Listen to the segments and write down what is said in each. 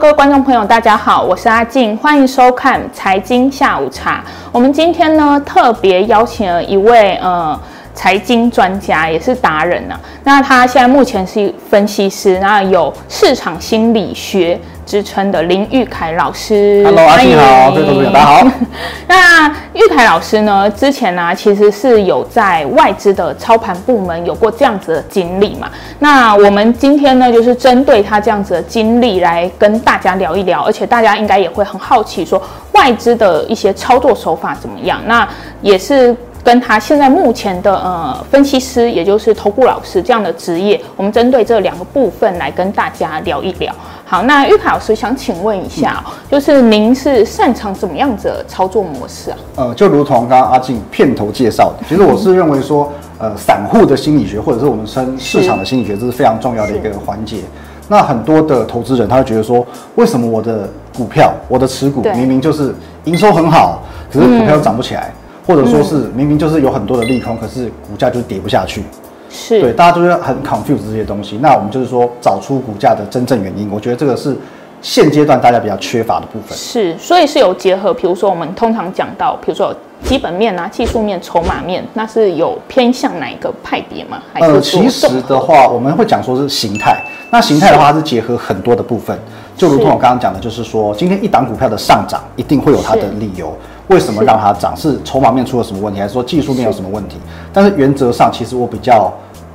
各位观众朋友，大家好，我是阿静，欢迎收看财经下午茶。我们今天呢，特别邀请了一位呃财经专家，也是达人呐、那他现在目前是分析师，那有市场心理学之称的林玉凯老师，Hello，阿静好，各位朋友大家好。那玉凯老师呢，之前呢、啊，其实是有在外资的操盘部门有过这样子的经历嘛。那我们今天呢，就是针对他这样子的经历来跟大家聊一聊，而且大家应该也会很好奇，说外资的一些操作手法怎么样？那也是。跟他现在目前的呃分析师，也就是投顾老师这样的职业，我们针对这两个部分来跟大家聊一聊。好，那玉凯老师想请问一下，嗯、就是您是擅长怎么样子的操作模式啊？呃，就如同刚刚阿静片头介绍的，其实我是认为说，呃，散户的心理学或者是我们称市场的心理学，这是非常重要的一个环节。那很多的投资人他会觉得说，为什么我的股票，我的持股明明就是营收很好，可是股票又涨不起来？嗯或者说是明明就是有很多的利空，可是股价就跌不下去，是对，大家都是很 confuse 这些东西。那我们就是说找出股价的真正原因，我觉得这个是现阶段大家比较缺乏的部分。是，所以是有结合，比如说我们通常讲到，比如说基本面啊、技术面、筹码面，那是有偏向哪一个派别吗？还是呃，其实的话，我们会讲说是形态。那形态的话，它是结合很多的部分，就如同我刚刚讲的，就是说今天一档股票的上涨，一定会有它的理由。为什么让它涨？是筹码面出了什么问题，还是说技术面有什么问题？但是原则上，其实我比较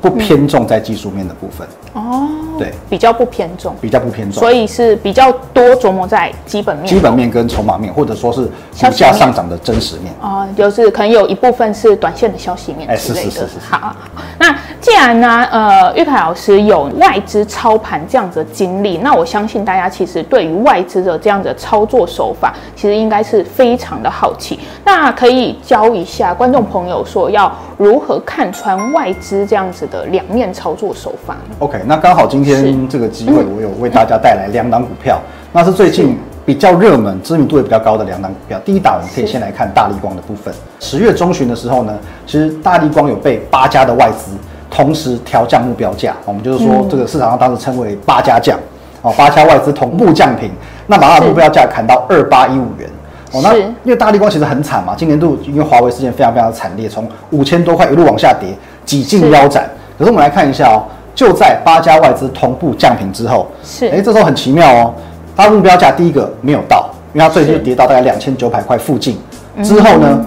不偏重在技术面的部分。哦，对，比较不偏重，比较不偏重，所以是比较多琢磨在基本面、基本面跟筹码面，或者说是股价上涨的真实面。哦，就是可能有一部分是短线的消息面之类的。是是是是。好，那既然呢，呃，玉凯老师有外资操盘这样子的经历，那我相信大家其实对于外资的这样的操作手法，其实应该是非常的好奇。那可以教一下观众朋友说，要如何看穿外资这样子的两面操作手法？OK。那刚好今天这个机会，我有为大家带来两档股票，那是最近比较热门、知名度也比较高的两档股票。第一档，我们可以先来看大立光的部分。十月中旬的时候呢，其实大立光有被八家的外资同时调降目标价，我们就是说这个市场上当时称为八家降，哦，八家外资同步降评，那把它的目标价砍到二八一五元。哦，那因为大立光其实很惨嘛，今年度因为华为事件非常非常的惨烈，从五千多块一路往下跌，几近腰斩。可是我们来看一下哦。就在八家外资同步降平之后，是哎，这时候很奇妙哦。它目标价第一个没有到，因为它最近跌到大概两千九百块附近。之后呢，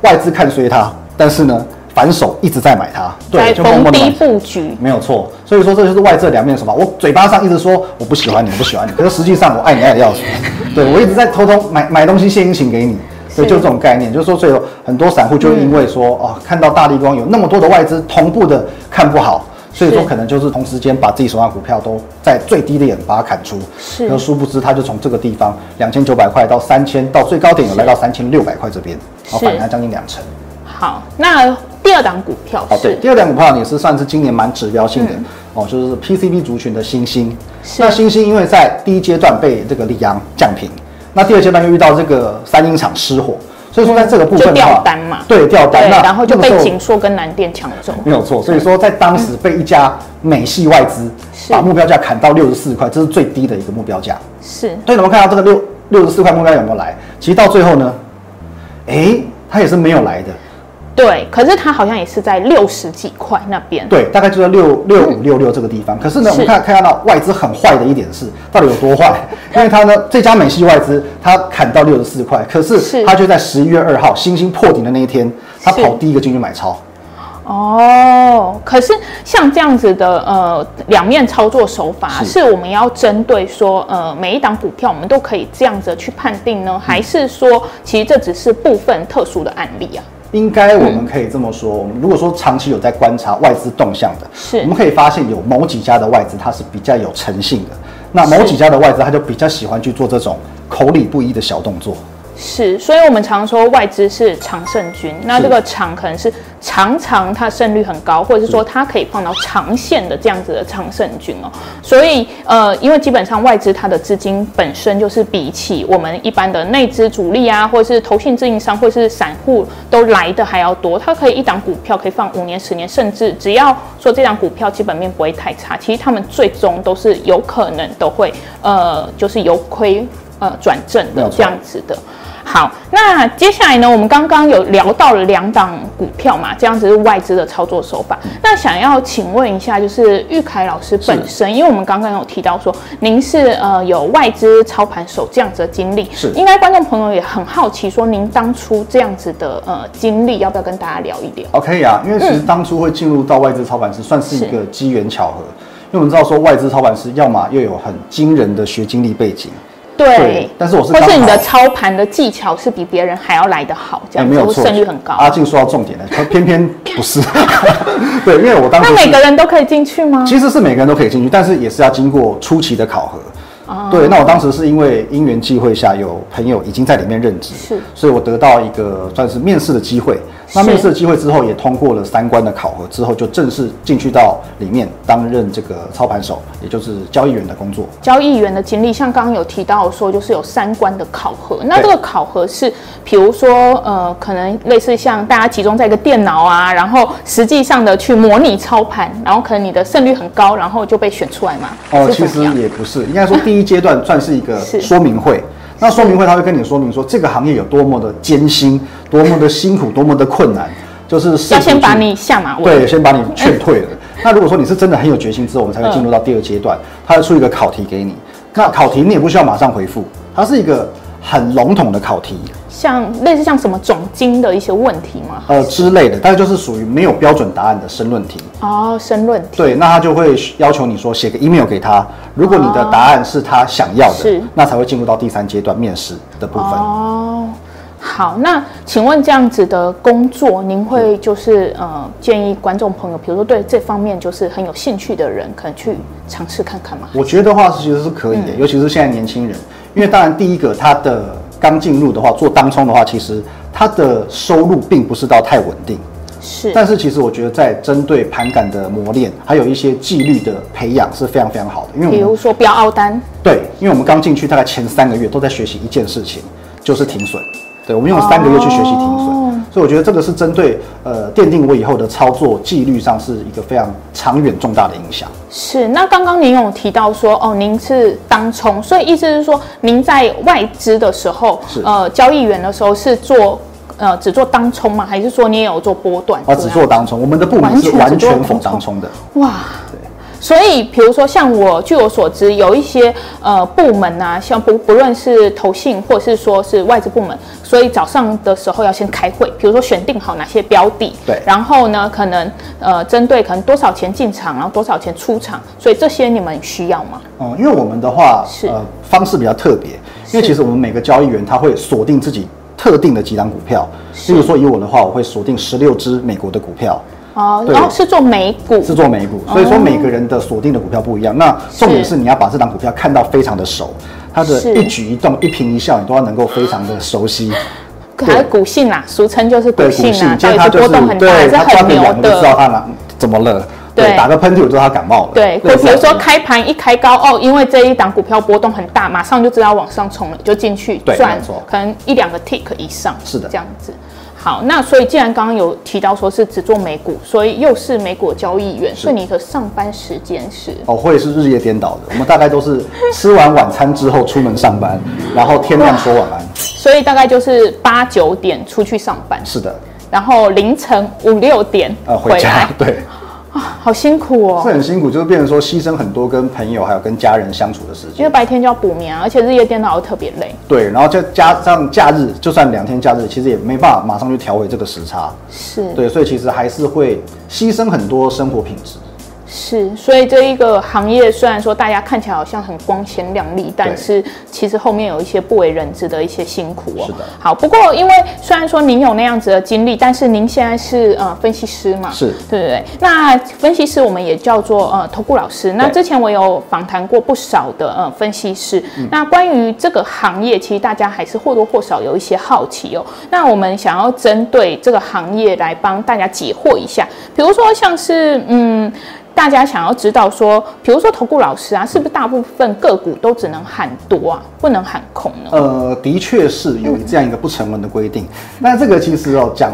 外资看衰它，但是呢，反手一直在买它，对，就逢低布局，没有错。所以说这就是外资两面手法。我嘴巴上一直说我不喜欢你，我不喜欢你，可是实际上我爱你爱的要死。对，我一直在偷偷买买东西献殷勤给你，所以就这种概念，就是说，所以很多散户就因为说啊，看到大立光有那么多的外资同步的看不好。所以说，可能就是同时间把自己手上股票都在最低点把它砍出，是。那殊不知，它就从这个地方两千九百块到三千，到最高点有来到三千六百块这边，然后反弹将近两成。好，那第二档股票，哦，对，第二档股票也是算是今年蛮指标性的、嗯、哦，就是 PCB 族群的欣兴。那星星因为在第一阶段被这个立阳降平，那第二阶段又遇到这个三英厂失火。所以说，在这个部分的话，掉单嘛，对，掉单，那然后就被景硕跟南电抢走，没有错。所以说，在当时被一家美系外资把目标价砍到六十四块，这是最低的一个目标价。是。所以我们看到这个六六十四块目标有没有来？其实到最后呢，哎，它也是没有来的。对，可是它好像也是在六十几块那边。对，大概就在六六五六六这个地方。可是呢，我们看看到外资很坏的一点是，到底有多坏？因为它呢，这家美系外资它砍到六十四块，可是它就在十一月二号星星破顶的那一天，它跑第一个进去买超。哦，可是像这样子的呃两面操作手法，是我们要针对说呃每一档股票我们都可以这样子去判定呢，还是说其实这只是部分特殊的案例啊？应该我们可以这么说，我们如果说长期有在观察外资动向的，是我们可以发现有某几家的外资它是比较有诚信的，那某几家的外资他就比较喜欢去做这种口里不一的小动作。是，所以我们常说外资是常胜军，那这个长可能是常常它胜率很高，或者是说它可以放到长线的这样子的常胜军哦。所以呃，因为基本上外资它的资金本身就是比起我们一般的内资主力啊，或者是投信自营商，或者是散户都来的还要多，它可以一档股票可以放五年、十年，甚至只要说这档股票基本面不会太差，其实他们最终都是有可能都会呃，就是由亏呃转正的这样子的。好，那接下来呢，我们刚刚有聊到了两档股票嘛，这样子是外资的操作手法。那想要请问一下，就是玉凯老师本身，因为我们刚刚有提到说，您是呃有外资操盘手这样子的经历，是应该观众朋友也很好奇，说您当初这样子的呃经历，要不要跟大家聊一聊？OK 啊，因为其实当初会进入到外资操盘师，算是一个机缘巧合，因为我们知道说外资操盘师，要么又有很惊人的学经历背景。对，对，但是我是，或是你的操盘的技巧是比别人还要来得好，这样没有错，胜率很高。阿静说到重点了，他偏偏不是。对，因为我当时，那每个人都可以进去吗？其实是每个人都可以进去，但是也是要经过初期的考核。哦、对，那我当时是因为因缘际会下，有朋友已经在里面任职，是，所以我得到一个算是面试的机会。那面试的机会之后，也通过了三关的考核，之后就正式进去到里面担任这个操盘手，也就是交易员的工作。交易员的经历，像刚刚有提到说，就是有三关的考核。那这个考核是，比如说，呃，可能类似像大家集中在一个电脑啊，然后实际上的去模拟操盘，然后可能你的胜率很高，然后就被选出来嘛？哦，其实也不是，应该说第一阶段算是一个说明会。那说明会他会跟你说明说，这个行业有多么的艰辛，多么的辛苦，多么的困难，就是要先把你下马威，对，先把你劝退了。那如果说你是真的很有决心之后，我们才会进入到第二阶段，他会出一个考题给你。那考题你也不需要马上回复，它是一个很笼统的考题。像类似像什么总经的一些问题吗？呃之类的，但是就是属于没有标准答案的申论题。哦，申论题。对，那他就会要求你说写个 email 给他，如果你的答案是他想要的，是、哦，那才会进入到第三阶段面试的部分。哦，好，那请问这样子的工作，您会就是呃建议观众朋友，比如说对这方面就是很有兴趣的人，可能去尝试看看吗？我觉得的话其实是可以的，嗯、尤其是现在年轻人，因为当然第一个他的。刚进入的话，做当冲的话，其实它的收入并不是到太稳定，是。但是其实我觉得在针对盘感的磨练，还有一些纪律的培养是非常非常好的。因为比如说不要凹单，对，因为我们刚进去大概前三个月都在学习一件事情，就是停损。对，我们用三个月去学习停损。哦所以我觉得这个是针对呃奠定我以后的操作纪律上是一个非常长远重大的影响。是，那刚刚您有提到说哦，您是当冲，所以意思是说您在外资的时候，是呃交易员的时候是做呃只做当冲吗？还是说你也有做波段？啊，只做当冲，我们的部门是完全否当冲的。哇。所以，比如说像我，据我所知，有一些呃部门啊，像不不论是投信或是说是外资部门，所以早上的时候要先开会，比如说选定好哪些标的，对，然后呢，可能呃针对可能多少钱进场，然后多少钱出场，所以这些你们需要吗？嗯，因为我们的话是呃方式比较特别，因为其实我们每个交易员他会锁定自己特定的几档股票，例如说以我的话，我会锁定十六只美国的股票。哦，然后是做美股，是做美股，所以说每个人的锁定的股票不一样。那重点是你要把这档股票看到非常的熟，它的一举一动、一颦一笑，你都要能够非常的熟悉。还有股性啦，俗称就是股性啊，今天它就是对它抓点两个就知道它哪怎么了。对，打个喷嚏我就知道它感冒了。对，或比如说开盘一开高哦，因为这一档股票波动很大，马上就知道往上冲了，就进去赚，可能一两个 tick 以上。是的，这样子。好，那所以既然刚刚有提到说是只做美股，所以又是美股交易员，所以你的上班时间是哦，会是日夜颠倒的。我们大概都是吃完晚餐之后出门上班，然后天亮说晚安。所以大概就是八九点出去上班，是的，然后凌晨五六点呃回家，对。啊，好辛苦哦！是很辛苦，就是变成说牺牲很多跟朋友还有跟家人相处的时间。因为白天就要补眠啊，而且日夜颠倒又特别累。对，然后再加上假日，就算两天假日，其实也没办法马上就调回这个时差。是。对，所以其实还是会牺牲很多生活品质。是，所以这一个行业虽然说大家看起来好像很光鲜亮丽，但是其实后面有一些不为人知的一些辛苦哦。是的。好，不过因为虽然说您有那样子的经历，但是您现在是呃分析师嘛？是，对对对。那分析师我们也叫做呃投顾老师。那之前我有访谈过不少的呃分析师。那关于这个行业，其实大家还是或多或少有一些好奇哦。那我们想要针对这个行业来帮大家解惑一下，比如说像是嗯。大家想要知道说，比如说投顾老师啊，是不是大部分个股都只能喊多啊，不能喊空呢？呃，的确是有这样一个不成文的规定。那、嗯、这个其实哦，讲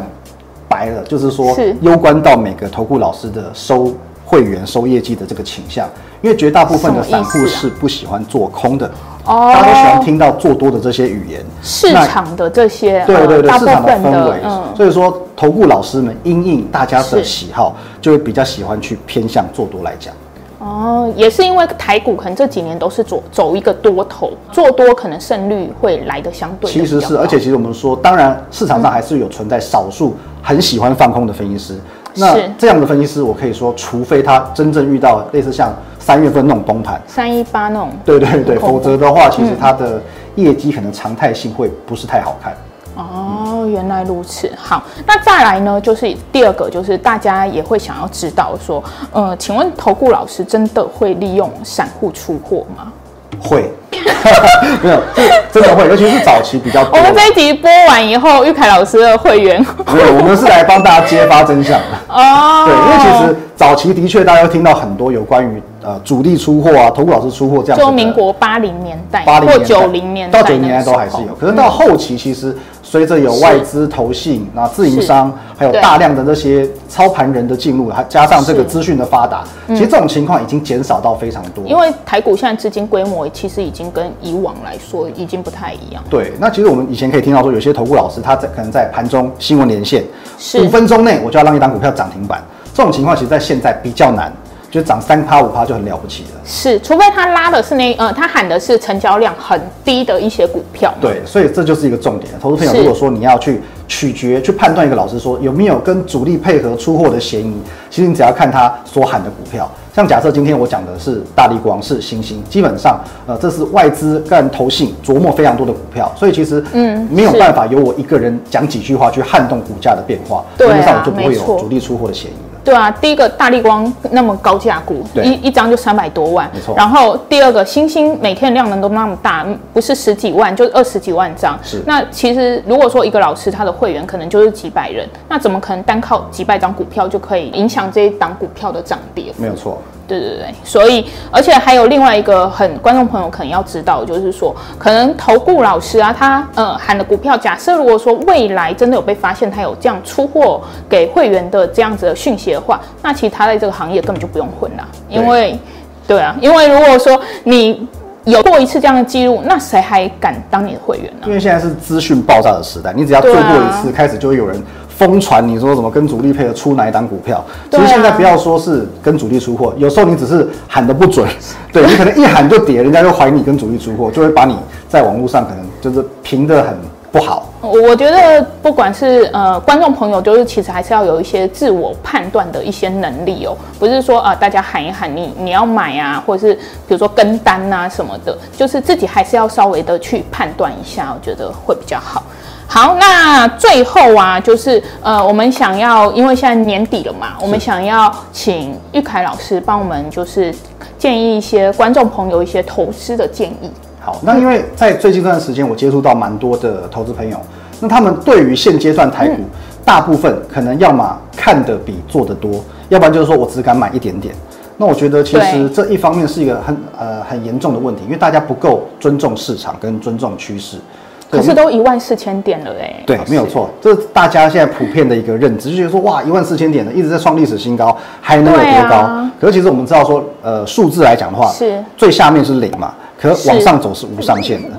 白了就是说，是攸关到每个投顾老师的收会员、收业绩的这个倾向，因为绝大部分的散户是不喜欢做空的。哦，大家都喜欢听到做多的这些语言，市场的这些，对对对，市场的氛围。嗯，所以说投顾老师们因应大家的喜好，就会比较喜欢去偏向做多来讲。哦，也是因为台股可能这几年都是走走一个多头，做多可能胜率会来的相对。其实是，而且其实我们说，当然市场上还是有存在少数很喜欢放空的分析师。那这样的分析师，我可以说，除非他真正遇到类似像三月份那种崩盘，三一八那种，对对对，否则的话，其实它的业绩可能常态性会不是太好看。哦，原来如此。好，那再来呢，就是第二个，就是大家也会想要知道说，呃，请问投顾老师真的会利用散户出货吗？会。没有，真的会，尤其是早期比较多。我们这一集播完以后，玉凯老师的会员，我们是来帮大家揭发真相的。哦，对，因为其实早期的确大家会听到很多有关于呃主力出货啊，投顾老师出货这样子。就民国八零年代，八零或九零年代到九零年代都还是有，可是到后期其实。随着有外资投信、那自营商，还有大量的这些操盘人的进入，还加上这个资讯的发达，其实这种情况已经减少到非常多。因为台股现在资金规模其实已经跟以往来说已经不太一样。对，那其实我们以前可以听到说，有些投顾老师他在可能在盘中新闻连线，五分钟内我就要让一档股票涨停板，这种情况其实在现在比较难。就涨三趴五趴就很了不起了，是，除非他拉的是那呃，他喊的是成交量很低的一些股票。对，所以这就是一个重点。投资朋友，如果说你要去取决去判断一个老师说有没有跟主力配合出货的嫌疑，其实你只要看他所喊的股票。像假设今天我讲的是大力光、是欣兴，基本上呃这是外资跟投信琢磨非常多的股票，所以其实嗯没有办法由我一个人讲几句话去撼动股价的变化，基本上我就不会有主力出货的嫌疑。对啊，第一个大力光那么高价股，一一张就三百多万，没错。然后第二个星星每天量能都那么大，不是十几万就是二十几万张。是。那其实如果说一个老师他的会员可能就是几百人，那怎么可能单靠几百张股票就可以影响这一档股票的涨跌？没有错。对对对，所以而且还有另外一个很观众朋友可能要知道，就是说可能投顾老师啊，他呃喊的股票，假设如果说未来真的有被发现他有这样出货给会员的这样子的讯息的话，那其实他在这个行业根本就不用混了，因为对，对啊，因为如果说你有过一次这样的记录，那谁还敢当你的会员呢？因为现在是资讯爆炸的时代，你只要做过一次，啊、开始就会有人。疯传你说什么跟主力配合出哪一档股票？其实现在不要说是跟主力出货，有时候你只是喊的不准，对你可能一喊就跌，人家就怀疑你跟主力出货，就会把你在网络上可能就是评的很不好。我觉得不管是呃观众朋友，就是其实还是要有一些自我判断的一些能力哦，不是说啊、呃、大家喊一喊你你要买啊，或者是比如说跟单啊什么的，就是自己还是要稍微的去判断一下，我觉得会比较好。好，那最后啊，就是呃，我们想要，因为现在年底了嘛，我们想要请玉凯老师帮我们，就是建议一些观众朋友一些投资的建议。好，那因为在最近这段时间，我接触到蛮多的投资朋友，那他们对于现阶段台股，大部分可能要么看得比做的多，要不然就是说我只敢买一点点。那我觉得其实这一方面是一个很呃很严重的问题，因为大家不够尊重市场跟尊重趋势。可是都一万四千点了哎，对，没有错，这是大家现在普遍的一个认知，就觉得说哇，一万四千点了，一直在创历史新高，还能有多高？啊、可是其实我们知道说，呃，数字来讲的话，是。最下面是零嘛，可往上走是无上限的，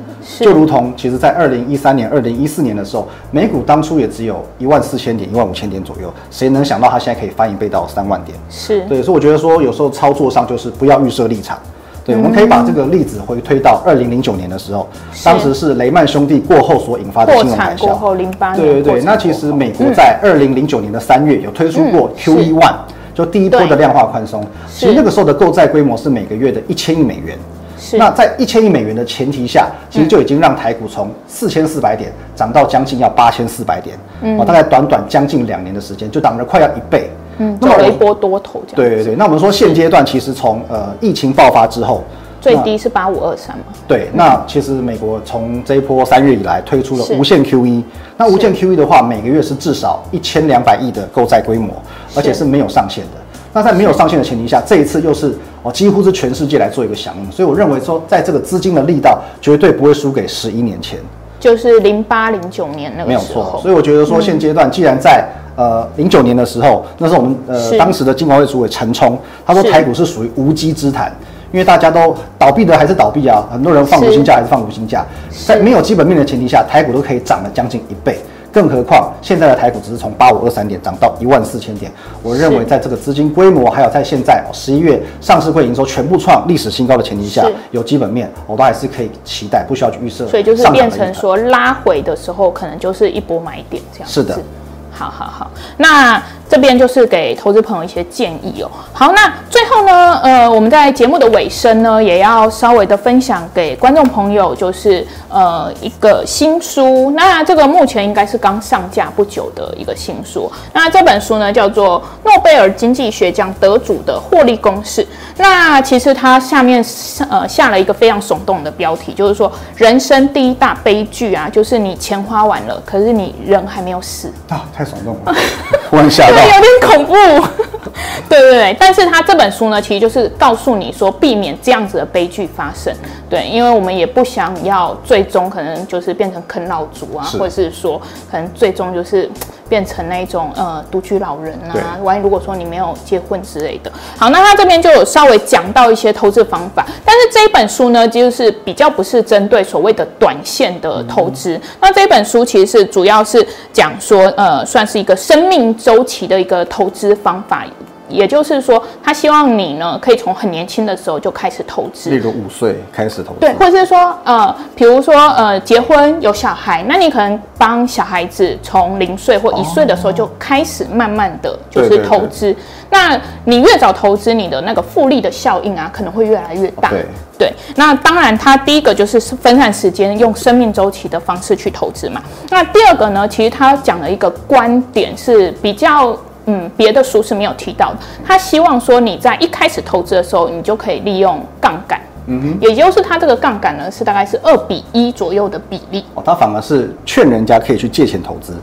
就如同其实在二零一三年、二零一四年的时候，美股当初也只有一万四千点、一万五千点左右，谁能想到它现在可以翻一倍到三万点？是。对，所以我觉得说，有时候操作上就是不要预设立场。对，我们可以把这个例子回推到二零零九年的时候，当时是雷曼兄弟过后所引发的金融海啸。过后零八年。对对对，那其实美国在二零零九年的三月有推出过 QE one，就第一波的量化宽松，其实那个时候的购债规模是每个月的一千亿美元。是。那在一千亿美元的前提下，其实就已经让台股从四千四百点涨到将近要八千四百点，嗯，大概短短将近两年的时间，就涨了快要一倍。嗯，做了一波多头这样。对对对，那我们说现阶段其实从呃疫情爆发之后。最低是八五二三嘛？对，那其实美国从这一波三月以来推出了无限 QE，那无限 QE 的话，每个月是至少一千两百亿的购债规模，而且是没有上限的。那在没有上限的前提下，这一次又是哦几乎是全世界来做一个响应，所以我认为说，在这个资金的力道绝对不会输给十一年前，就是零八零九年那个时候。没有错，所以我觉得说现阶段既然在呃零九年的时候，那是我们呃当时的金管会主委陈冲，他说台股是属于无稽之谈。因为大家都倒闭的还是倒闭啊，很多人放无薪假还是放无薪假，在没有基本面的前提下，台股都可以涨了将近一倍，更何况现在的台股只是从八五二三点涨到一万四千点，我认为在这个资金规模，还有在现在十一月上市会营收全部创历史新高的前提下，有基本面，我都还是可以期待，不需要去预设。所以就是变成说拉回的时候，可能就是一波买点这样。是的。好好好，那这边就是给投资朋友一些建议哦。好，那最后呢，呃，我们在节目的尾声呢，也要稍微的分享给观众朋友，就是呃一个新书。那这个目前应该是刚上架不久的一个新书。那这本书呢，叫做《诺贝尔经济学奖得主的获利公式》。那其实它下面呃下了一个非常耸动的标题，就是说人生第一大悲剧啊，就是你钱花完了，可是你人还没有死啊。太耸动了，我很吓到，有点恐怖。对对对，但是他这本书呢，其实就是告诉你说，避免这样子的悲剧发生。对，因为我们也不想要最终可能就是变成啃老族啊，或者是说可能最终就是变成那种呃独居老人啊。万一如果说你没有结婚之类的，好，那他这边就有稍微讲到一些投资方法。但是这一本书呢，就是比较不是针对所谓的短线的投资。嗯、那这本书其实是主要是讲说呃。算是一个生命周期的一个投资方法，也就是说，他希望你呢可以从很年轻的时候就开始投资，例如五岁开始投资，对，或者是说呃，比如说呃，结婚有小孩，那你可能帮小孩子从零岁或一岁的时候就开始慢慢的就是投资。对对对那你越早投资，你的那个复利的效应啊，可能会越来越大。对，对，那当然，它第一个就是分散时间，用生命周期的方式去投资嘛。那第二个呢，其实他讲了一个观点是比较，嗯，别的书是没有提到的。他希望说你在一开始投资的时候，你就可以利用杠杆。嗯哼，也就是他这个杠杆呢，是大概是二比一左右的比例。哦，他反而是劝人家可以去借钱投资。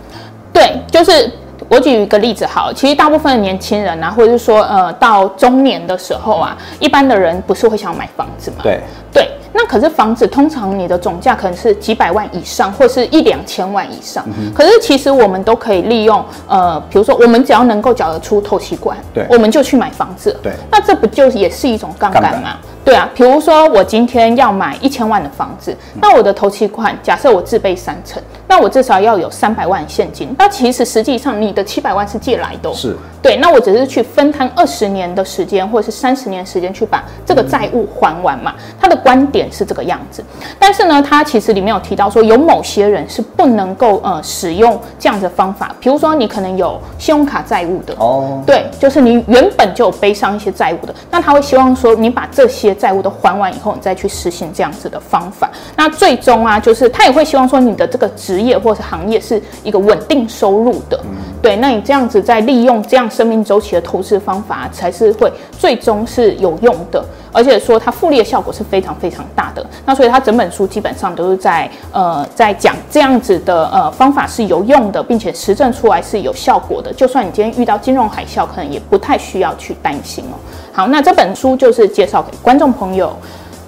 对，就是。我举一个例子好，其实大部分的年轻人啊，或者是说呃到中年的时候啊，一般的人不是会想买房子吗？对对，那可是房子通常你的总价可能是几百万以上，或是一两千万以上。嗯、可是其实我们都可以利用呃，比如说我们只要能够缴得出头期款，对，我们就去买房子。对，那这不就也是一种杠杆吗？对啊，比如说我今天要买一千万的房子，那我的头期款假设我自备三成，那我至少要有三百万现金。那其实实际上你的七百万是借来的，是对。那我只是去分摊二十年的时间，或者是三十年时间去把这个债务还完嘛。他的观点是这个样子，但是呢，他其实里面有提到说，有某些人是不能够呃使用这样子的方法，比如说你可能有信用卡债务的哦，对，就是你原本就有背上一些债务的，那他会希望说你把这些。债务都还完以后，你再去实行这样子的方法。那最终啊，就是他也会希望说，你的这个职业或者是行业是一个稳定收入的。嗯、对，那你这样子在利用这样生命周期的投资方法，才是会最终是有用的。而且说它复利的效果是非常非常大的。那所以它整本书基本上都是在呃在讲这样子的呃方法是有用的，并且实证出来是有效果的。就算你今天遇到金融海啸，可能也不太需要去担心哦。好，那这本书就是介绍给观众朋友。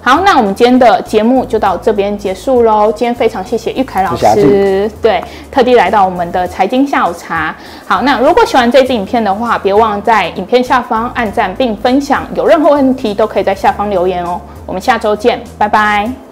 好，那我们今天的节目就到这边结束喽。今天非常谢谢玉凯老师，对，特地来到我们的财经下午茶。好，那如果喜欢这支影片的话，别忘在影片下方按赞并分享。有任何问题都可以在下方留言哦。我们下周见，拜拜。